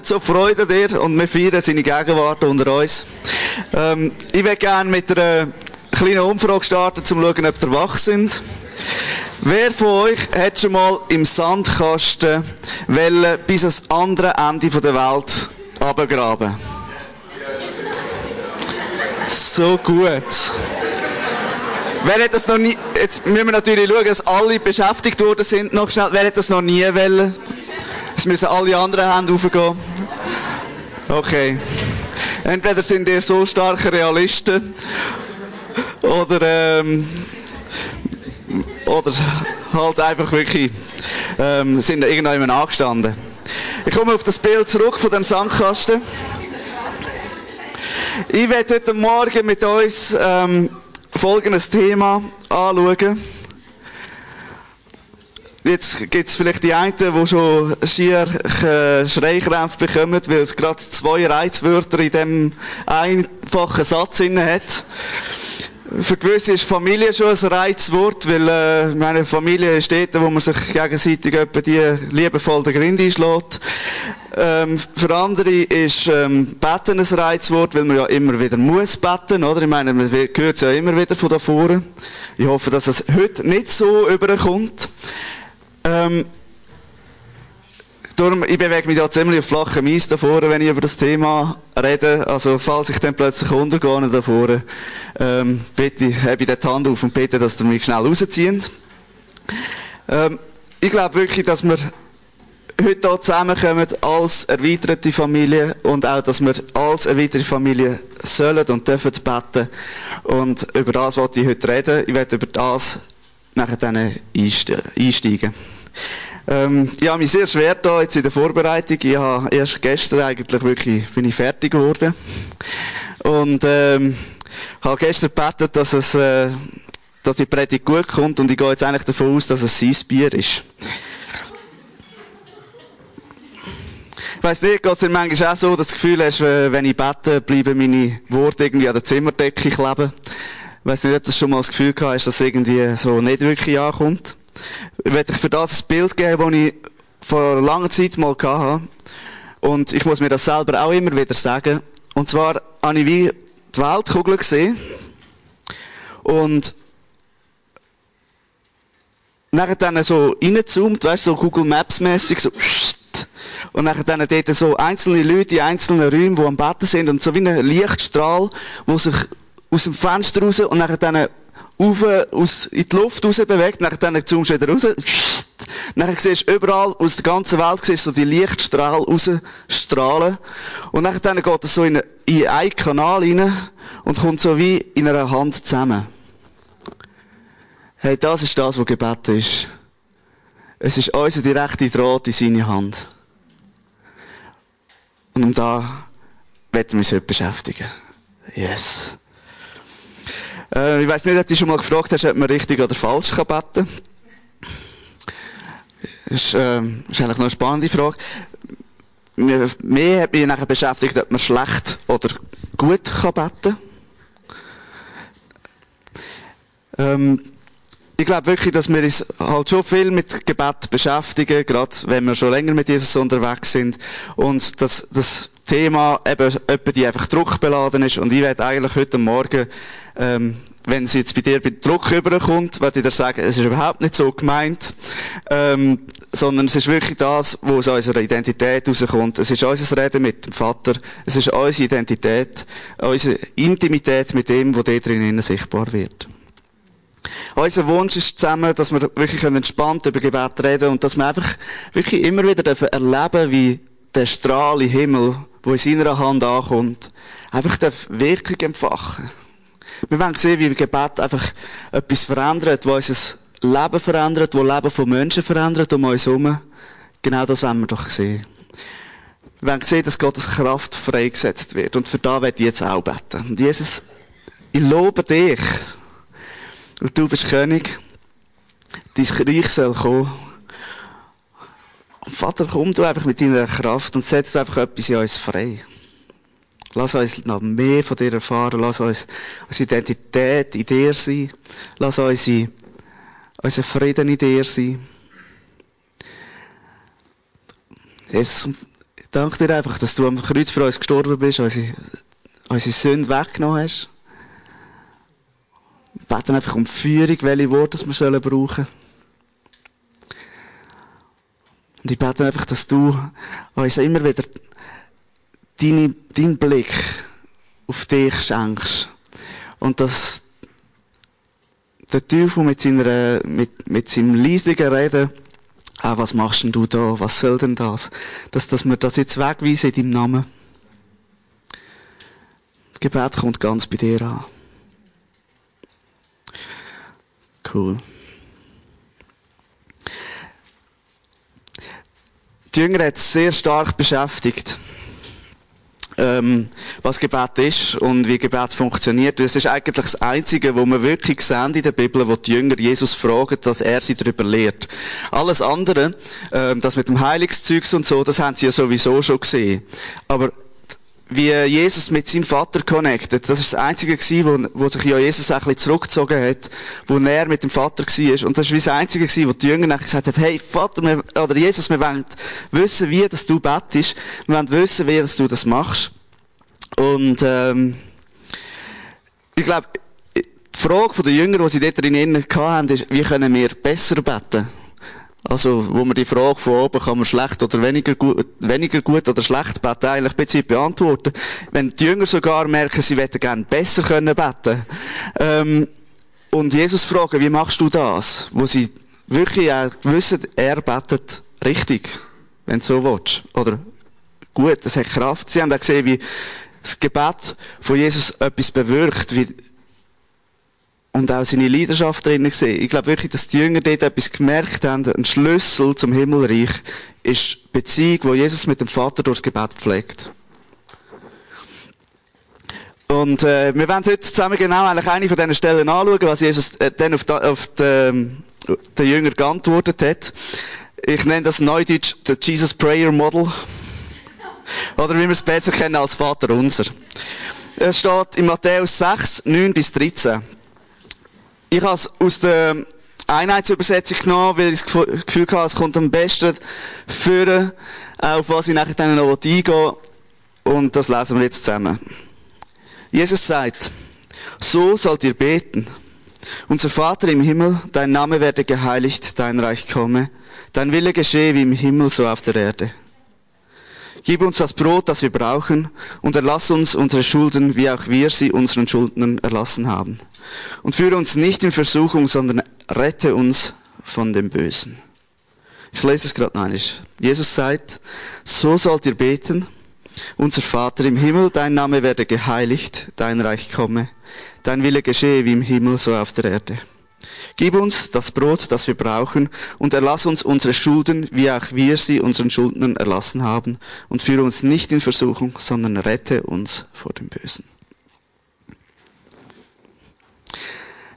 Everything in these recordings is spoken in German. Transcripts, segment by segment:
Hat so Freude dir und wir feiern seine Gegenwart unter uns. Ähm, ich würde gerne mit einer kleinen Umfrage starten, um zu schauen, ob ihr wach sind. Wer von euch hat schon mal im Sandkasten wollen, bis ans andere Ende der Welt abgraben? So gut. Wer hat das noch nie, jetzt müssen wir natürlich schauen, dass alle beschäftigt worden sind, noch schnell, wer hat das noch nie wollen? Es müssen alle anderen Hände aufgehen. Okay. Entweder sind ihr so starke Realisten, oder, ähm, oder halt einfach wirklich, ähm, sind irgendjemand angestanden. Ich komme auf das Bild zurück von dem Sandkasten. Ich werde heute Morgen mit uns ähm, folgendes Thema anschauen. Jetzt gibt es vielleicht die einen, die schon schier äh, Schreikrämpfe bekommen, weil es gerade zwei Reizwörter in dem einfachen Satz inne hat. Für gewisse ist Familie schon ein Reizwort, weil äh, meine Familie steht da, wo man sich gegenseitig etwa die liebevoll den Grind einschlägt. Ähm, für andere ist ähm, Betten ein Reizwort, weil man ja immer wieder muss beten, oder? Ich meine, man hört es ja immer wieder von da vorne. Ich hoffe, dass es heute nicht so überkommt. Ähm, darum, ich bewege mich da ziemlich auf flachem Eis da vorne, wenn ich über das Thema rede. Also, falls ich dann plötzlich untergehe da vorne, ähm, bitte, habe ich die Hand auf und bitte, dass ihr mich schnell rausziehen. Ähm, ich glaube wirklich, dass wir heute hier zusammenkommen als erweiterte Familie und auch, dass wir als erweiterte Familie sollen und dürfen beten. Und über das wollte ich heute reden. Ich werde über das nachher dann einsteigen. Ähm, ich habe mich sehr schwer da jetzt in der Vorbereitung. Ich habe erst gestern eigentlich wirklich bin ich fertig geworden und ähm, habe gestern gebetet, dass es äh, dass die Predigt gut kommt und ich gehe jetzt eigentlich davon aus, dass es sein Bier ist. Ich weiss nicht, geht es dir manchmal auch so, dass du das Gefühl hast, wenn ich bete, bleiben meine Worte irgendwie an der Zimmerdecke kleben. Ich weiss nicht, ob du schon mal das Gefühl gehabt hast, dass irgendwie so nicht wirklich ankommt. Ich werde für das ein Bild geben, das ich vor langer Zeit mal hatte. Und ich muss mir das selber auch immer wieder sagen. Und zwar habe ich wie die Weltkugel gesehen. Und nachher dann so reingezoomt, weißt du, so Google Maps mäßig, so, und nachher dann dort so einzelne Leute in einzelnen Räumen, die am Betten sind und so wie ein Lichtstrahl, wo sich aus dem Fenster raus und nachher dann auf, aus, in die Luft raus bewegt, nachher dann zoomst du wieder raus, nachher siehst du überall aus der ganzen Welt siehst du so die Lichtstrahl rausstrahlen und nachher dann geht es so in, in einen Kanal rein und kommt so wie in einer Hand zusammen. Hey, das ist das, was Gebet ist. Es ist unser direkter Draht in seine Hand. Und um da werden wir uns heute beschäftigen. Yes. Äh, ich weiß nicht, ob du schon mal gefragt hast, ob man richtig oder falsch kann beten kann. Das ist, äh, ist eigentlich noch eine spannende Frage. Mehr hat mich nachher beschäftigt, ob man schlecht oder gut kann beten ähm, ich glaube wirklich, dass wir uns halt schon viel mit Gebet beschäftigen, gerade wenn wir schon länger mit Jesus unterwegs sind. Und dass das Thema eben etwa die einfach druckbeladen ist. Und ich werde eigentlich heute Morgen, ähm, wenn es jetzt bei dir bei Druck überkommt, werde ich dir sagen, es ist überhaupt nicht so gemeint, ähm, sondern es ist wirklich das, wo aus unserer Identität rauskommt. Es ist unser Reden mit dem Vater, es ist unsere Identität, unsere Intimität mit dem, wo dort drinnen sichtbar wird. Unser Wunsch ist zusammen, dass wir wirklich entspannt über Gebet reden und dass wir einfach wirklich immer wieder erleben wie der Strahl im Himmel, wo in seiner Hand ankommt, einfach Wirkung empfachen. Wir wollen sehen, wie Gebet einfach etwas verändert, wo unser Leben verändert, wo Leben von Menschen verändert um uns herum. Genau das wollen wir doch sehen. Wir wollen sehen, dass Gottes Kraft freigesetzt wird. Und für da werde ich jetzt auch beten. Und Jesus, ich lobe dich. Und du bist König. Dein Reich soll kommen. Und Vater, komm du einfach mit deiner Kraft und setz einfach etwas in uns frei. Lass uns noch mehr von dir erfahren. Lass uns unsere Identität in dir sein. Lass uns unser Frieden in dir sein. Jesus, danke dir einfach, dass du am Kreuz für uns gestorben bist, unsere, unsere Sünde weggenommen hast. Wir beten einfach um die Führung, welche Worte wir sollen brauchen Und ich bete einfach, dass du uns immer wieder deine, deinen Blick auf dich schenkst. Und dass der Teufel mit seiner, mit, mit seinem leisigen Reden, ah, was machst denn du da? Was soll denn das? Dass, dass wir das jetzt wegweisen in deinem Namen. Das Gebet kommt ganz bei dir an. Cool. Die Jünger hat es sehr stark beschäftigt ähm, was Gebet ist und wie Gebet funktioniert. Das ist eigentlich das Einzige, wo wir wirklich sehen in der Bibel, wo die Jünger Jesus fragen, dass er sie darüber lehrt. Alles andere, ähm, das mit dem Heilungszeugs und so, das haben sie ja sowieso schon gesehen. Aber wie Jesus mit seinem Vater connected. Das ist das Einzige gewesen, wo, wo sich ja Jesus ein bisschen zurückgezogen hat, wo er mit dem Vater war. Und das ist wie das Einzige gewesen, wo die Jünger nachher gesagt haben, hey, Vater, wir, oder Jesus, wir wollen wissen, wie dass du bettest. Wir wollen wissen, wie dass du das machst. Und, ähm, ich glaube, die Frage der Jünger, die sie dort drin hatten, ist, wie können wir besser beten? Also, wo man die Frage von oben, kann man schlecht oder weniger gut, weniger gut oder schlecht beten, eigentlich bisschen beantworten. Wenn die Jünger sogar merken, sie hätten gerne besser können beten, ähm, und Jesus fragen, wie machst du das? Wo sie wirklich auch wissen, er betet richtig, wenn du so willst. Oder gut, das hat Kraft. Sie haben auch gesehen, wie das Gebet von Jesus etwas bewirkt, wie und auch seine Leidenschaft drinnen gesehen. Ich glaube wirklich, dass die Jünger dort etwas gemerkt haben. Ein Schlüssel zum Himmelreich ist die Beziehung, wo Jesus mit dem Vater durchs Gebet pflegt. Und äh, wir werden heute zusammen genau eigentlich eine von diesen Stellen anschauen, was Jesus äh, dann auf, da, auf den, den Jünger geantwortet hat. Ich nenne das Neudeutsch der Jesus Prayer Model. Oder wie wir es besser kennen als Vater unser. Es steht in Matthäus 6, 9 bis 13. Ich habe es aus der Einheitsübersetzung genommen, weil ich das Gefühl hatte, es kommt am besten führen, auf was ich nachher dann noch eingehen Und das lesen wir jetzt zusammen. Jesus sagt, so sollt ihr beten. Unser Vater im Himmel, dein Name werde geheiligt, dein Reich komme, dein Wille geschehe wie im Himmel, so auf der Erde. Gib uns das Brot, das wir brauchen, und erlass uns unsere Schulden, wie auch wir sie unseren Schuldnern erlassen haben. Und führe uns nicht in Versuchung, sondern rette uns von dem Bösen. Ich lese es gerade noch. Jesus sagt, so sollt ihr beten, unser Vater im Himmel, dein Name werde geheiligt, dein Reich komme, dein Wille geschehe wie im Himmel, so auf der Erde. Gib uns das Brot, das wir brauchen, und erlass uns unsere Schulden, wie auch wir sie unseren Schuldnern erlassen haben, und führe uns nicht in Versuchung, sondern rette uns vor dem Bösen.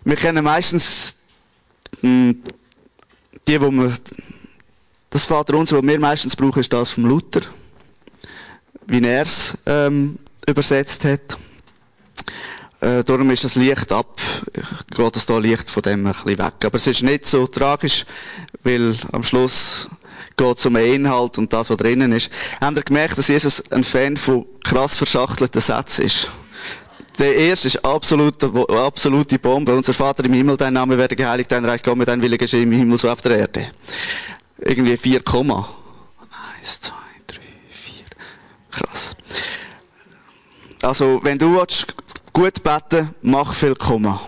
Wir kennen meistens hm, die, wo wir das Vater unser, was wir meistens brauchen, ist das vom Luther, wie er es ähm, übersetzt hat. Äh, darum ist das Licht ab, geht das da Licht von dem ein bisschen weg. Aber es ist nicht so tragisch, weil am Schluss geht es um den Inhalt und das, was drinnen ist. Habt ihr gemerkt, dass Jesus ein Fan von krass verschachtelten Sätzen ist? Der erste ist absolute, absolute Bombe. Unser Vater im Himmel, dein Name werde geheiligt, dein Reich komme, dein Wille geschehe im Himmel so auf der Erde. Irgendwie vier Komma. Eins, zwei, drei, vier. Krass. Also, wenn du willst, Gut beten, mach viel Komma.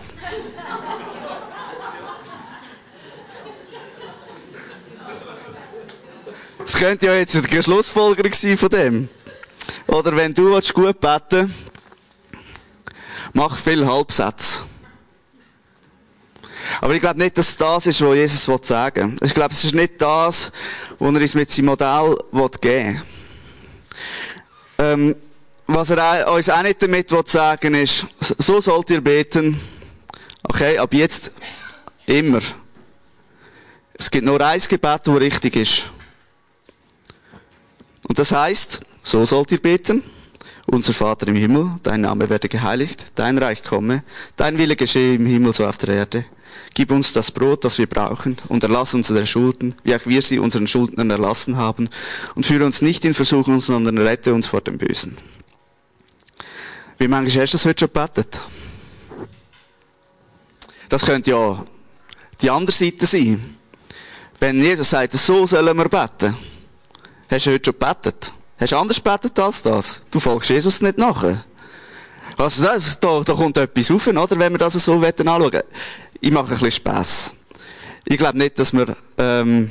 Das könnte ja jetzt eine Schlussfolgerung sein von dem. Oder wenn du willst, gut beten mach viel Halbsätze. Aber ich glaube nicht, dass das ist, was Jesus sagen will. Ich glaube, es ist nicht das, was er uns mit seinem Modell geben will. Ähm, was er uns auch nicht damit sagen will, ist, so sollt ihr beten. Okay, ab jetzt immer. Es gibt nur ein Gebet, das richtig ist. Und das heißt, so sollt ihr beten. Unser Vater im Himmel, dein Name werde geheiligt, dein Reich komme, dein Wille geschehe im Himmel so auf der Erde. Gib uns das Brot, das wir brauchen, und erlass unsere Schulden, wie auch wir sie unseren Schuldnern erlassen haben, und führe uns nicht in Versuchung, sondern rette uns vor dem Bösen. Wie manchmal hast du das heute schon gebetet? Das könnte ja die andere Seite sein. Wenn Jesus sagt, so sollen wir beten, hast du heute schon gebetet? Hast du anders gebetet als das? Du folgst Jesus nicht nachher. Also das, da, da kommt etwas rauf, oder? Wenn wir das so anschauen Ich mache ein bisschen Spass. Ich glaube nicht, dass wir, ähm,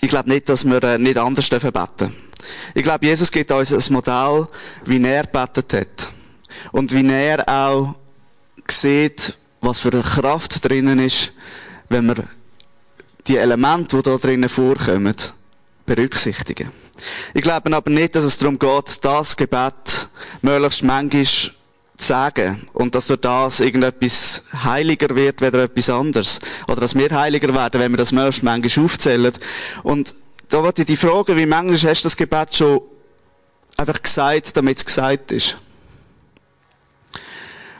ich glaube nicht, dass wir äh, nicht anders dürfen beten. Ich glaube, Jesus gibt uns ein Modell, wie er betet hat. Und wie er auch sieht, was für eine Kraft drinnen ist, wenn wir die Elemente, die da drinnen vorkommen, berücksichtigen. Ich glaube aber nicht, dass es darum geht, das Gebet möglichst manchmal zu sagen und dass durch das irgendetwas heiliger wird, weder etwas anderes. Oder dass wir heiliger werden, wenn wir das möglichst manchmal aufzählen. Und da wollte ich die Frage, wie manchmal hast du das Gebet schon einfach gesagt, damit es gesagt ist?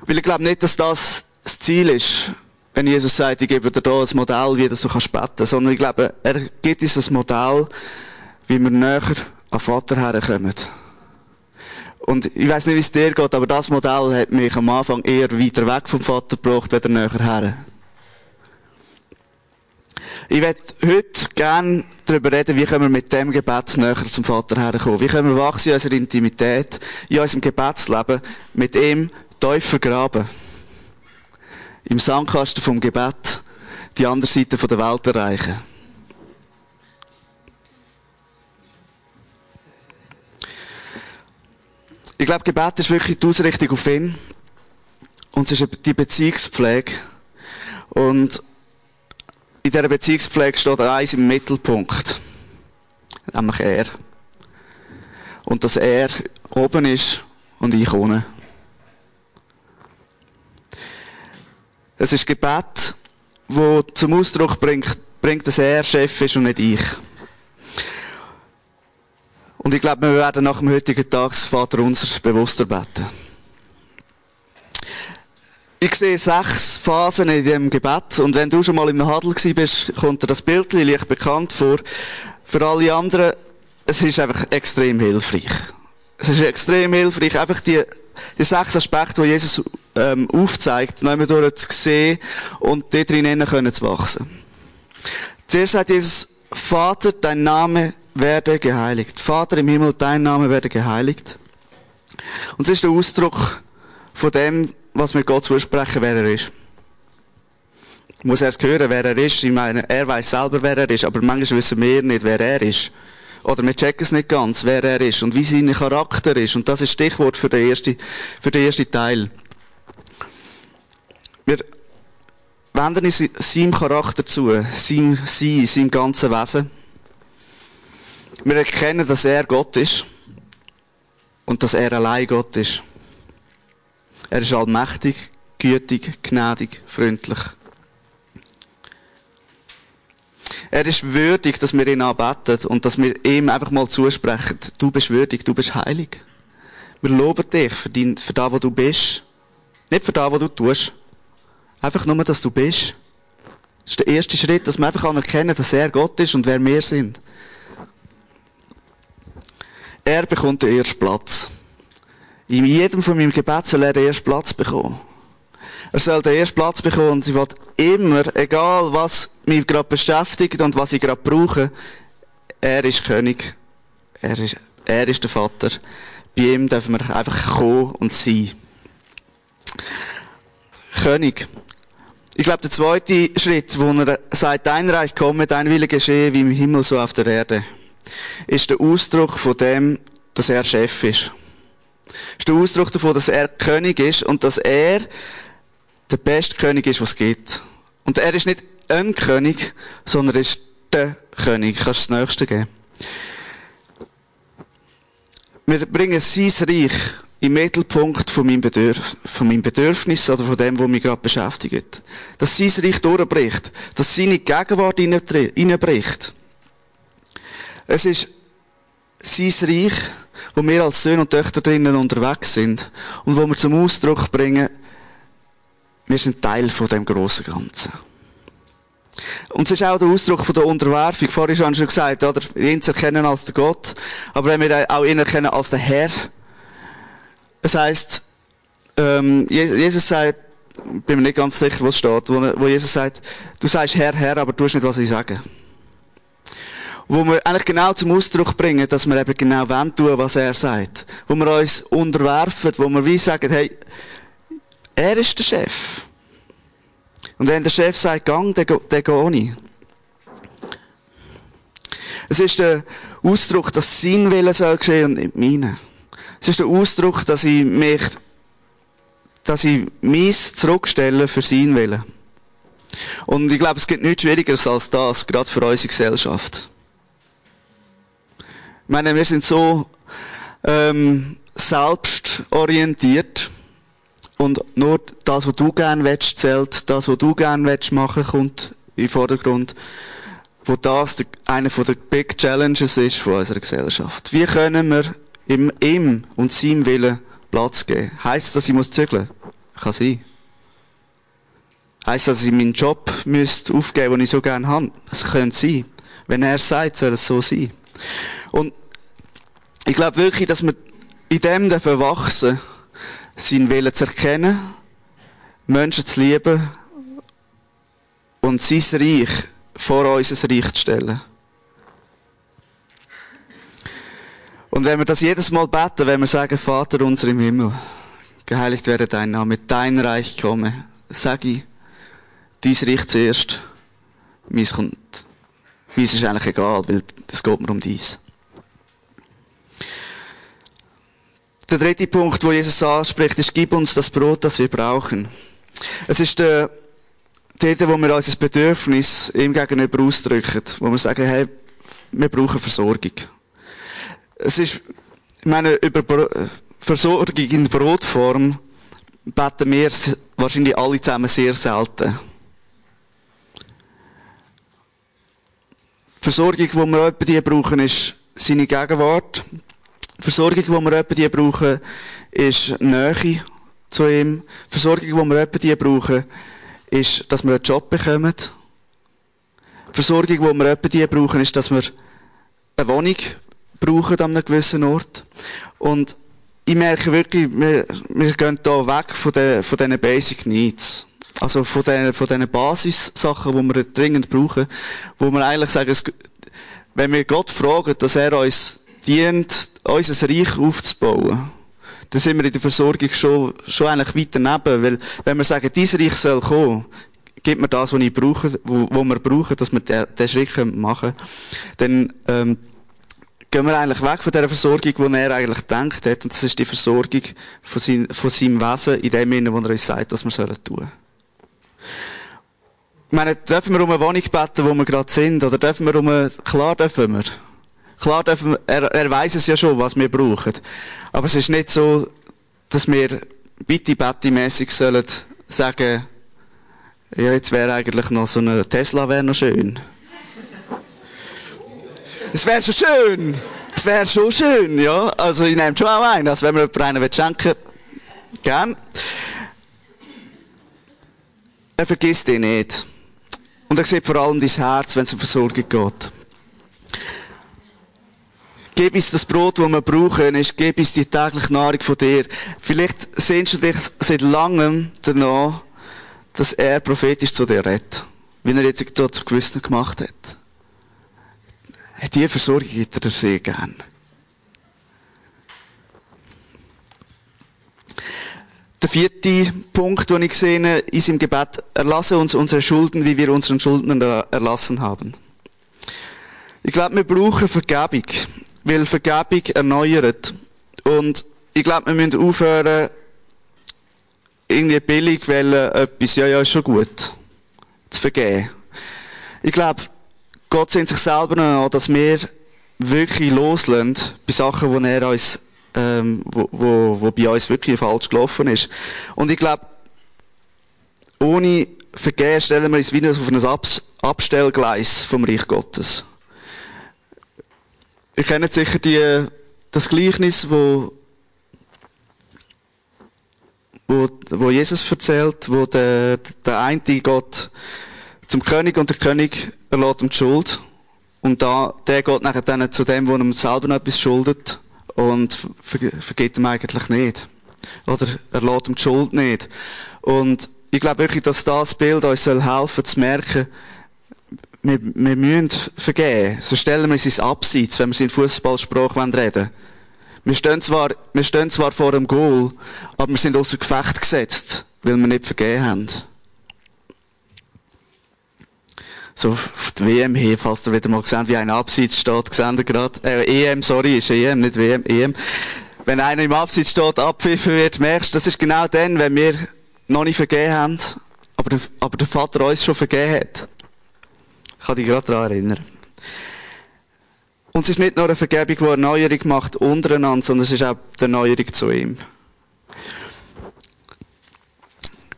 Weil ich glaube nicht, dass das das Ziel ist, wenn Jesus sagt, ich gebe dir hier ein Modell, wie das du kannst beten, sondern ich glaube, er gibt uns ein Modell, wie wir näher an Vater herkommen. Und ich weiß nicht, wie es dir geht, aber das Modell hat mich am Anfang eher weiter weg vom Vater gebracht, weder näher her. Ich werde heute gerne darüber reden, wie können wir mit dem Gebet näher zum Vater herkommen. Wie können wir wachsen in unserer Intimität, in unserem Gebetsleben, mit ihm tief vergraben im Sandkasten vom Gebet die andere Seite der Welt erreichen. Ich glaube, Gebet ist wirklich die Ausrichtung auf ihn. Und es ist die Beziehungspflege. Und in dieser Beziehungspflege steht eins im Mittelpunkt. Nämlich er. Und dass er oben ist und ich unten. Es ist Gebet, wo zum Ausdruck bringt, bringt, dass er Chef ist und nicht ich. Und ich glaube, wir werden nach dem heutigen Tag das Vater unser bewusster beten. Ich sehe sechs Phasen in diesem Gebet. Und wenn du schon mal im Hadel bist, kommt dir das Bild leicht bekannt vor. Für alle anderen, es ist einfach extrem hilfreich. Es ist extrem hilfreich, einfach die, die sechs Aspekte, die Jesus ähm, aufzeigt, einmal durch zu sehen und dort drinnen können zu wachsen. Zuerst sagt Jesus, Vater, dein Name werde geheiligt. Vater im Himmel, dein Name werde geheiligt. Und es ist der Ausdruck von dem, was wir Gott zusprechen, wer er ist. Ich muss erst hören, wer er ist. Ich meine, er weiß selber, wer er ist, aber manchmal wissen wir nicht, wer er ist. Oder wir checken es nicht ganz, wer er ist und wie sein Charakter ist. Und das ist Stichwort für den ersten, für den ersten Teil. Wir wenden uns seinem Charakter zu, seinem Sein, seinem ganzen Wesen. Wir erkennen, dass er Gott ist und dass er allein Gott ist. Er ist allmächtig, gütig, gnädig, freundlich. Er ist würdig, dass wir ihn anbeten und dass wir ihm einfach mal zusprechen. Du bist würdig, du bist heilig. Wir loben dich für, dein, für das, was du bist. Nicht für das, was du tust. Einfach nur, dass du bist. Das ist der erste Schritt, dass wir einfach anerkennen, dass er Gott ist und wer wir sind. Er bekommt den ersten Platz. In jedem von meinem Gebet soll er den ersten Platz bekommen. Er soll den ersten Platz bekommen und sie will immer, egal was mich gerade beschäftigt und was ich gerade brauche, er ist König. Er ist, er ist der Vater. Bei ihm dürfen wir einfach kommen und sein. König. Ich glaube, der zweite Schritt, wo er sagt, dein Reich komme, dein Wille geschehe, wie im Himmel, so auf der Erde, ist der Ausdruck von dem, dass er Chef ist. Ist der Ausdruck davon, dass er König ist und dass er der beste König ist, was es gibt. Und er ist nicht ein König, sondern er ist der König. Kannst du das Nächste geben? Wir bringen sein Reich im Mittelpunkt von meinem, Bedürf von meinem Bedürfnis oder von dem, was mich gerade beschäftigt. Dass sein Reich durchbricht. Dass seine Gegenwart hineinbricht. Es ist sein Reich, wo wir als Söhne und Töchter drinnen unterwegs sind und wo wir zum Ausdruck bringen, Wir sind Teil von dem großen Ganzen. Und es ist auch der Ausdruck von der Unterwerfung. Vorhin schon schon gesagt, oder? Ihn zu erkennen als der Gott. Aber wenn wir auch ihn erkennen als der Herr. Es heisst, ähm, Jesus sagt, bin mir nicht ganz sicher, was steht, wo, wo Jesus sagt, du sagst Herr, Herr, aber du tust nicht, was ich sage. Wo wir eigentlich genau zum Ausdruck bringen, dass wir eben genau wollen tun, was er sagt. Wo wir uns unterwerfen, wo wir wie sagen, hey, er ist der Chef. Und wenn der Chef sagt, gang, dann, dann gehe ich. Es ist der Ausdruck, dass sein Wille soll geschehen und nicht meine. Es ist der Ausdruck, dass ich mich, dass ich meins zurückstelle für sein Willen. Und ich glaube, es gibt nichts Schwierigeres als das, gerade für unsere Gesellschaft. Ich meine, wir sind so ähm, selbstorientiert und nur das, was du gerne willst, zählt. Das, was du gerne willst machen, kommt den Vordergrund. Wo das eine der Big Challenges ist von unserer Gesellschaft. Wie können wir ihm, ihm und seinem Willen Platz geben? Heißt das, ich muss zügeln? Kann sein. Heißt das, dass ich meinen Job müsste aufgeben, den ich so gerne habe? Es könnte sein. Wenn er sagt, soll es so sein. Und ich glaube wirklich, dass wir in dem dürfen wachsen seinen Willen zu erkennen, Menschen zu lieben und sein Reich vor unser Reich zu stellen. Und wenn wir das jedes Mal beten, wenn wir sagen, Vater unser im Himmel, geheiligt werde dein Name, dein Reich komme, sage ich, dies Reich zuerst, meins kommt, meins ist eigentlich egal, weil es geht mir um dies. Der dritte Punkt, wo Jesus anspricht, ist, gib uns das Brot, das wir brauchen. Es ist der, dort, wo wir unser Bedürfnis ihm gegenüber ausdrücken, wo wir sagen, hey, wir brauchen Versorgung. Es ist, ich meine, über Versorgung in Brotform beten wir wahrscheinlich alle zusammen sehr selten. Versorgung, die wir etwa die brauchen, ist seine Gegenwart. Versorgung, die wir etwa die brauchen, ist Nähe zu ihm. Versorgung, die wir etwa die brauchen, ist, dass wir einen Job bekommen. Versorgung, die wir etwa die brauchen, ist, dass wir eine Wohnung brauchen an einem gewissen Ort. Und ich merke wirklich, wir, wir gehen hier weg von den, von diesen Basic Needs. Also von den, von diesen Basissachen, die wir dringend brauchen, wo wir eigentlich sagen, es, wenn wir Gott fragen, dass er uns dient, unser Reich aufzubauen, dann sind wir in der Versorgung schon, schon eigentlich weiter neben. Weil, wenn wir sagen, dieses Reich soll kommen, gibt mir das, was ich brauche, wo, wo wir brauchen, dass wir den, den Schritt machen können, dann, ähm, gehen wir eigentlich weg von der Versorgung, die er eigentlich denkt hat. Und das ist die Versorgung von, sein, von seinem Wesen in dem Sinne, wo er uns sagt, was wir sollen tun. Ich meine, dürfen wir um eine Wohnung beten, wo wir gerade sind? Oder dürfen wir um eine, klar dürfen wir. Klar dürfen er, er weiß es ja schon, was wir brauchen. Aber es ist nicht so, dass wir bitte betty mässig sollen sagen, ja, jetzt wäre eigentlich noch so eine Tesla wäre noch schön. Es wäre schon schön. Es wäre schon schön, ja. Also ich nehme schon auch ein. Also wenn man jemanden einen schenken gern. Er vergisst dich nicht. Und er sieht vor allem dein Herz, wenn es um Versorgung geht gib uns das Brot, das wir brauchen, ist, gib uns die tägliche Nahrung von dir. Vielleicht sehnst du dich seit langem danach, dass er prophetisch zu dir redet. Wie er jetzt dort zu Gewissen gemacht hat. Die Versorgung gibt er sehr gern. Der vierte Punkt, den ich sehe, ist im Gebet, erlasse uns unsere Schulden, wie wir unseren Schuldnern erlassen haben. Ich glaube, wir brauchen Vergebung weil Vergebung erneuert. Und ich glaube, wir müssen aufhören, irgendwie billig wollen, etwas, ja, ja, ist schon gut, zu vergeben. Ich glaube, Gott sehnt sich selber an, dass wir wirklich loslassen bei Sachen, wo er uns, ähm, wo, wo, wo bei uns wirklich falsch gelaufen ist. Und ich glaube, ohne Vergehen stellen wir uns wieder auf ein Abstellgleis vom Reich Gottes. Ihr kennt sicher die, das Gleichnis, wo, wo, wo Jesus erzählt, wo der, der eine Gott zum König und der König erlässt ihm die Schuld. Und da, der geht nachher dann zu dem, wo ihm selber noch etwas schuldet und vergeht ihm eigentlich nicht. Oder er lässt ihm die Schuld nicht. Und ich glaube wirklich, dass das Bild uns soll helfen zu merken, wir, wir müssen vergeben. So stellen wir uns ins Abseits, wenn wir es in Fußballspruch reden wollen. Wir stehen zwar, wir stehen zwar vor dem Goal, aber wir sind außer Gefecht gesetzt, weil wir nicht vergeben haben. So auf die WM hier, falls ihr wieder mal gesehen wie ein Abseits steht, gesehen gerade. Äh, EM, sorry, ist EM, nicht WM, EM. Wenn einer im Abseits steht, abpfiffen wird, merkst du, das ist genau dann, wenn wir noch nicht vergeben haben, aber der, aber der Vater uns schon vergeben hat. Ich kann dich gerade daran erinnern. Und es ist nicht nur eine Vergebung, die Erneuerung macht untereinander, sondern es ist auch die Erneuerung zu ihm.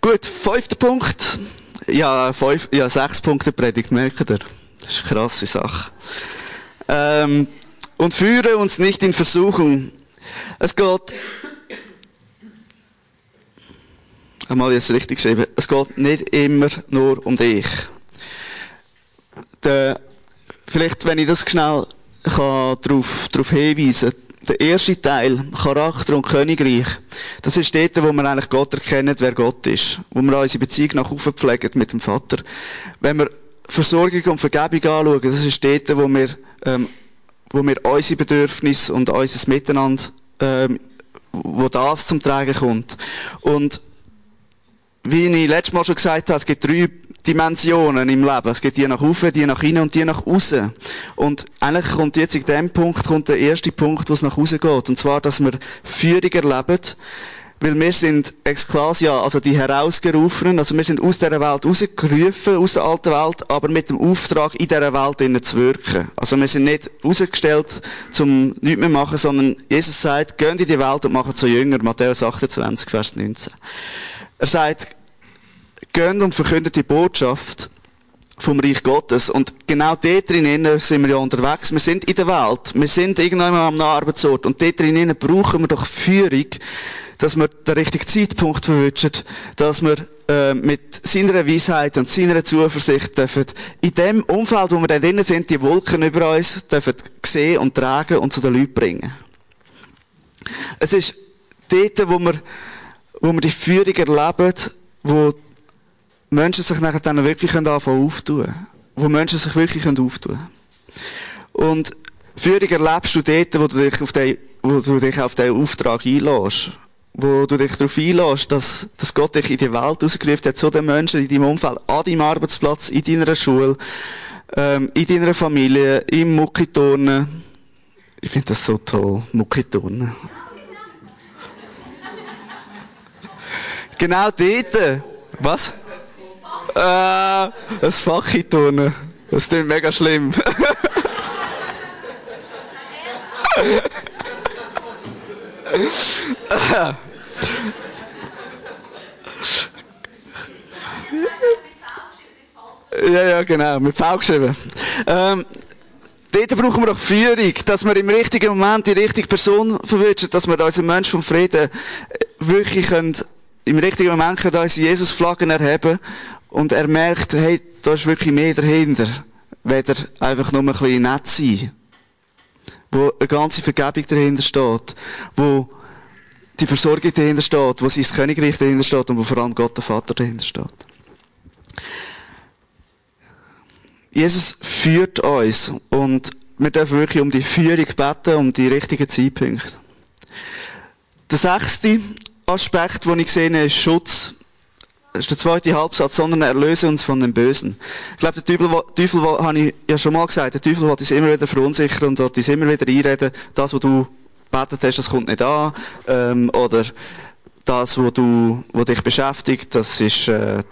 Gut, fünfter Punkt. Ja, fünf, ja, sechs Punkte Predigt, merkt ihr? Das ist eine krasse Sache. Ähm, und führe uns nicht in Versuchung. Es geht, einmal jetzt richtig geschrieben, es geht nicht immer nur um dich. Der, vielleicht, wenn ich das schnell darauf, darauf hinweisen der erste Teil, Charakter und Königreich, das ist dort, wo wir eigentlich Gott erkennen, wer Gott ist. Wo wir unsere Beziehung nach oben pflegen mit dem Vater. Wenn wir Versorgung und Vergebung anschauen, das ist dort, wo wir, ähm, wo wir unsere Bedürfnisse und unser Miteinander, ähm, wo das zum Tragen kommt. Und wie ich letztes Mal schon gesagt habe, es gibt drei Dimensionen im Leben. Es gibt die nach oben, die nach innen und die nach außen. Und eigentlich kommt jetzt in dem Punkt, kommt der erste Punkt, wo es nach außen geht. Und zwar, dass wir Führung erleben. Weil wir sind Exklasia, also die Herausgerufenen, also wir sind aus dieser Welt rausgerufen, aus der alten Welt, aber mit dem Auftrag, in dieser Welt zu wirken. Also wir sind nicht rausgestellt, zum nichts mehr machen, sondern Jesus sagt, geht in die Welt und macht zu Jünger. Matthäus 28, Vers 19. Er sagt, gehen und verkündet die Botschaft vom Reich Gottes. Und genau dort drinnen sind wir ja unterwegs. Wir sind in der Welt. Wir sind irgendwann am Arbeitsort. Und dort drinnen brauchen wir doch Führung, dass wir den richtigen Zeitpunkt verwünschen, dass wir äh, mit seiner Weisheit und seiner Zuversicht dürfen in dem Umfeld, wo wir da drinnen sind, die Wolken über uns dürfen sehen und tragen und zu den Leuten bringen. Es ist dort, wo wir, wo wir die Führung erleben, wo Menschen sich nachher dann wirklich anfangen auftun Wo Menschen sich wirklich auftun können. Und Führung erlebst du dort, wo du dich auf den, wo du dich auf den Auftrag einlässt. Wo du dich darauf einlässt, dass, dass Gott dich in die Welt ausgerufen hat, zu den Menschen in deinem Umfeld, an deinem Arbeitsplatz, in deiner Schule, ähm, in deiner Familie, im Muckiturnen. Ich finde das so toll, Muckiturnen. genau dort. Was? Äh, ein Fach in turnen. Das klingt mega schlimm. ja, ja, genau, mit V geschrieben. Ähm, dort brauchen wir doch Führung, dass wir im richtigen Moment die richtige Person verwünschen, dass wir unseren Mensch vom Frieden wirklich können, im richtigen Moment können unsere Jesus-Flaggen erheben und er merkt, hey, da ist wirklich mehr dahinter, weder einfach nur ein bisschen nett sein. Wo eine ganze Vergebung dahinter steht, wo die Versorgung dahinter steht, wo sein Königreich dahinter steht und wo vor allem Gott der Vater dahinter steht. Jesus führt uns und wir dürfen wirklich um die Führung beten, um die richtigen Zeitpunkte. Der sechste Aspekt, den ich sehe, ist Schutz ist der zweite Halbsatz, sondern erlöse uns von dem Bösen. Ich glaube, der Teufel, Teufel habe ich ja schon mal gesagt, der Teufel will uns immer wieder verunsichern und will uns immer wieder einreden, das, was du betet hast, das kommt nicht an, ähm, oder das, was du, was dich beschäftigt, das ist, äh,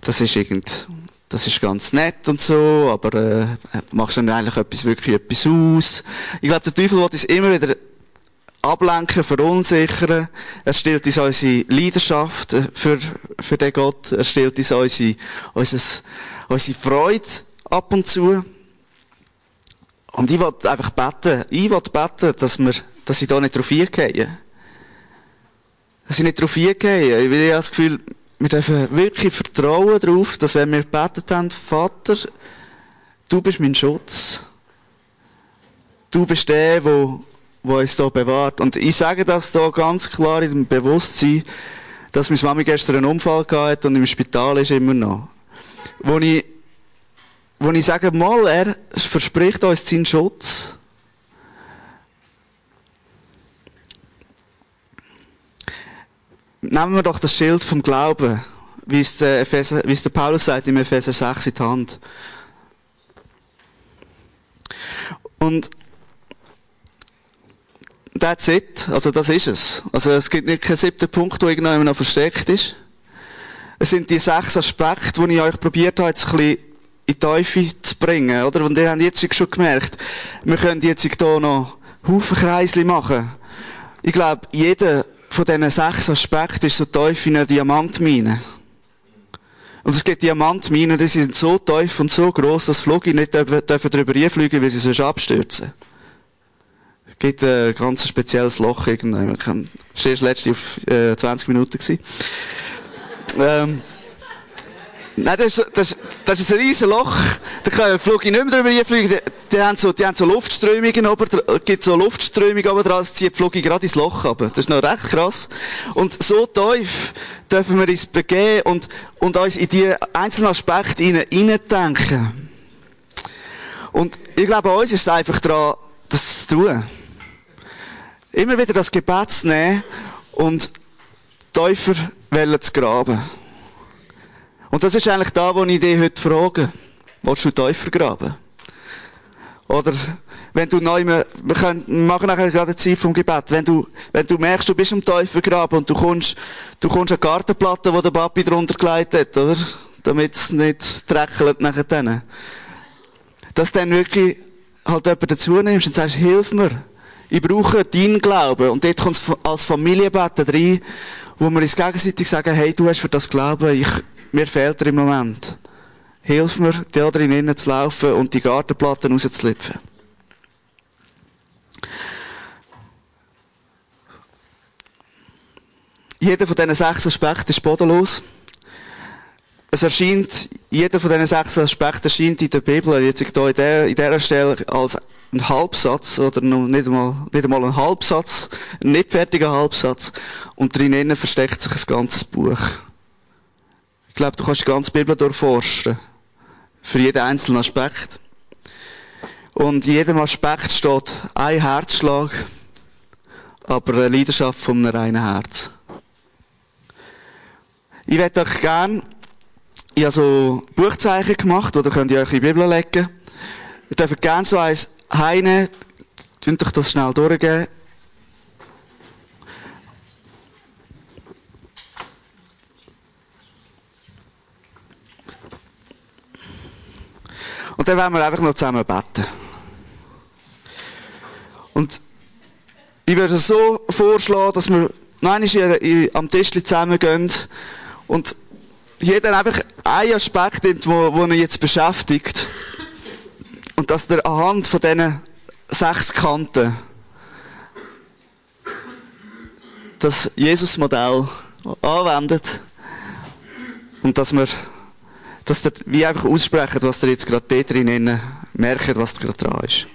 das ist irgend, das ist ganz nett und so, aber äh, machst du dann eigentlich etwas, wirklich etwas aus? Ich glaube, der Teufel will uns immer wieder ablenken, verunsichern. Er stellt uns unsere Leidenschaft für, für den Gott. Er stellt uns unsere, unsere, unsere Freude ab und zu. Und ich will einfach beten. Ich will beten, dass wir, dass ich da nicht drauf eingehe. dass ich nicht darauf eingehe. Weil ich habe das Gefühl, wir dürfen wirklich vertrauen darauf, dass wenn wir gebetet haben, Vater, du bist mein Schutz. Du bist der, wo, wo uns hier bewahrt. Und ich sage das hier ganz klar in dem Bewusstsein, dass meine Mami gestern einen Unfall gehabt und im Spital ist immer noch. Wo ich, wo ich sage, mal, er verspricht uns seinen Schutz. Nehmen wir doch das Schild vom Glauben, wie es der, Epheser, wie es der Paulus sagt im Epheser 6 in die Hand. Und that's it. Also das ist es. Also es gibt nicht keinen siebten Punkt, der irgendwo noch versteckt ist. Es sind die sechs Aspekte, die ich euch probiert habe, jetzt ein bisschen in die Teufel zu bringen, oder? Und ihr habt jetzt schon gemerkt, wir können jetzt hier noch Haufen Kreisli machen. Ich glaube, jeder von diesen sechs Aspekten ist so tief wie eine Diamantmine. Und es gibt Diamantminen, die sind so tief und so groß, dass Flüge nicht darüber hinfliegen, weil sie sonst abstürzen. Es gibt ein ganz spezielles Loch irgendwann. Das war erst letzte auf äh, 20 Minuten. Ähm, Nein, das ist, das, das ist ein riesen Loch. Da können Flüge nicht mehr drüber hinfliegen. Die, die, haben so, die haben so Luftströmungen oben, gibt so Luftströmungen oben dran, das zieht die Flüge gerade ins Loch runter. Das ist noch recht krass. Und so tief dürfen wir uns begeben und, und uns in die einzelnen Aspekte hinein, denken. Und ich glaube, uns ist es einfach daran, das zu tun. Immer wieder das Gebet zu nehmen und tiefer zu graben. Und das ist eigentlich da, wo ich dich heute frage. Willst du tiefer graben? Oder, wenn du neu, wir können, machen nachher gerade eine Zeit vom Gebet. Wenn du, wenn du merkst, du bist im tiefer graben und du kommst, du kommst eine Gartenplatte, die der Papi drunter gelegt hat, oder? Damit es nicht dreckelt nachher dann. Dass dann wirklich halt jemanden dazu nimmst und sagst, hilf mir. Ich brauche deinen Glauben. Und dort kommt es als Familienbeten rein, wo wir uns gegenseitig sagen, hey, du hast für das Glauben, ich, mir fehlt er im Moment. Hilf mir, da drin zu laufen und die Gartenplatten rauszulüpfen. Jeder von diesen sechs Aspekten ist bodenlos. Es erscheint, jeder von diesen sechs Aspekten erscheint in der Bibel, jetzt hier in, der, in dieser Stelle, als ein Halbsatz, oder noch nicht einmal, nicht einmal ein Halbsatz, ein nicht fertiger Halbsatz. Und drinnen versteckt sich ein ganzes Buch glaube, du kannst die ganze Bibel durchforschen. Für jeden einzelnen Aspekt. Und in jedem Aspekt steht ein Herzschlag, aber eine Leidenschaft von einem reinen Herz. Ich werde euch gerne, ich habe so Buchzeichen gemacht, oder könnt ihr euch in die Bibel legen. Ihr dürft gerne so eins heine, könnt euch das schnell durchgeben. Und dann werden wir einfach noch zusammen beten. Und ich würde so vorschlagen, dass wir noch einmal am Tisch zusammengehen und jeder einfach einen Aspekt nimmt, wo, wo er jetzt beschäftigt. Und dass der anhand von diesen sechs Kanten das Jesus-Modell anwendet und dass wir dass ihr wie einfach aussprechen, was ihr jetzt gerade dort drin merkt, was gerade dran ist.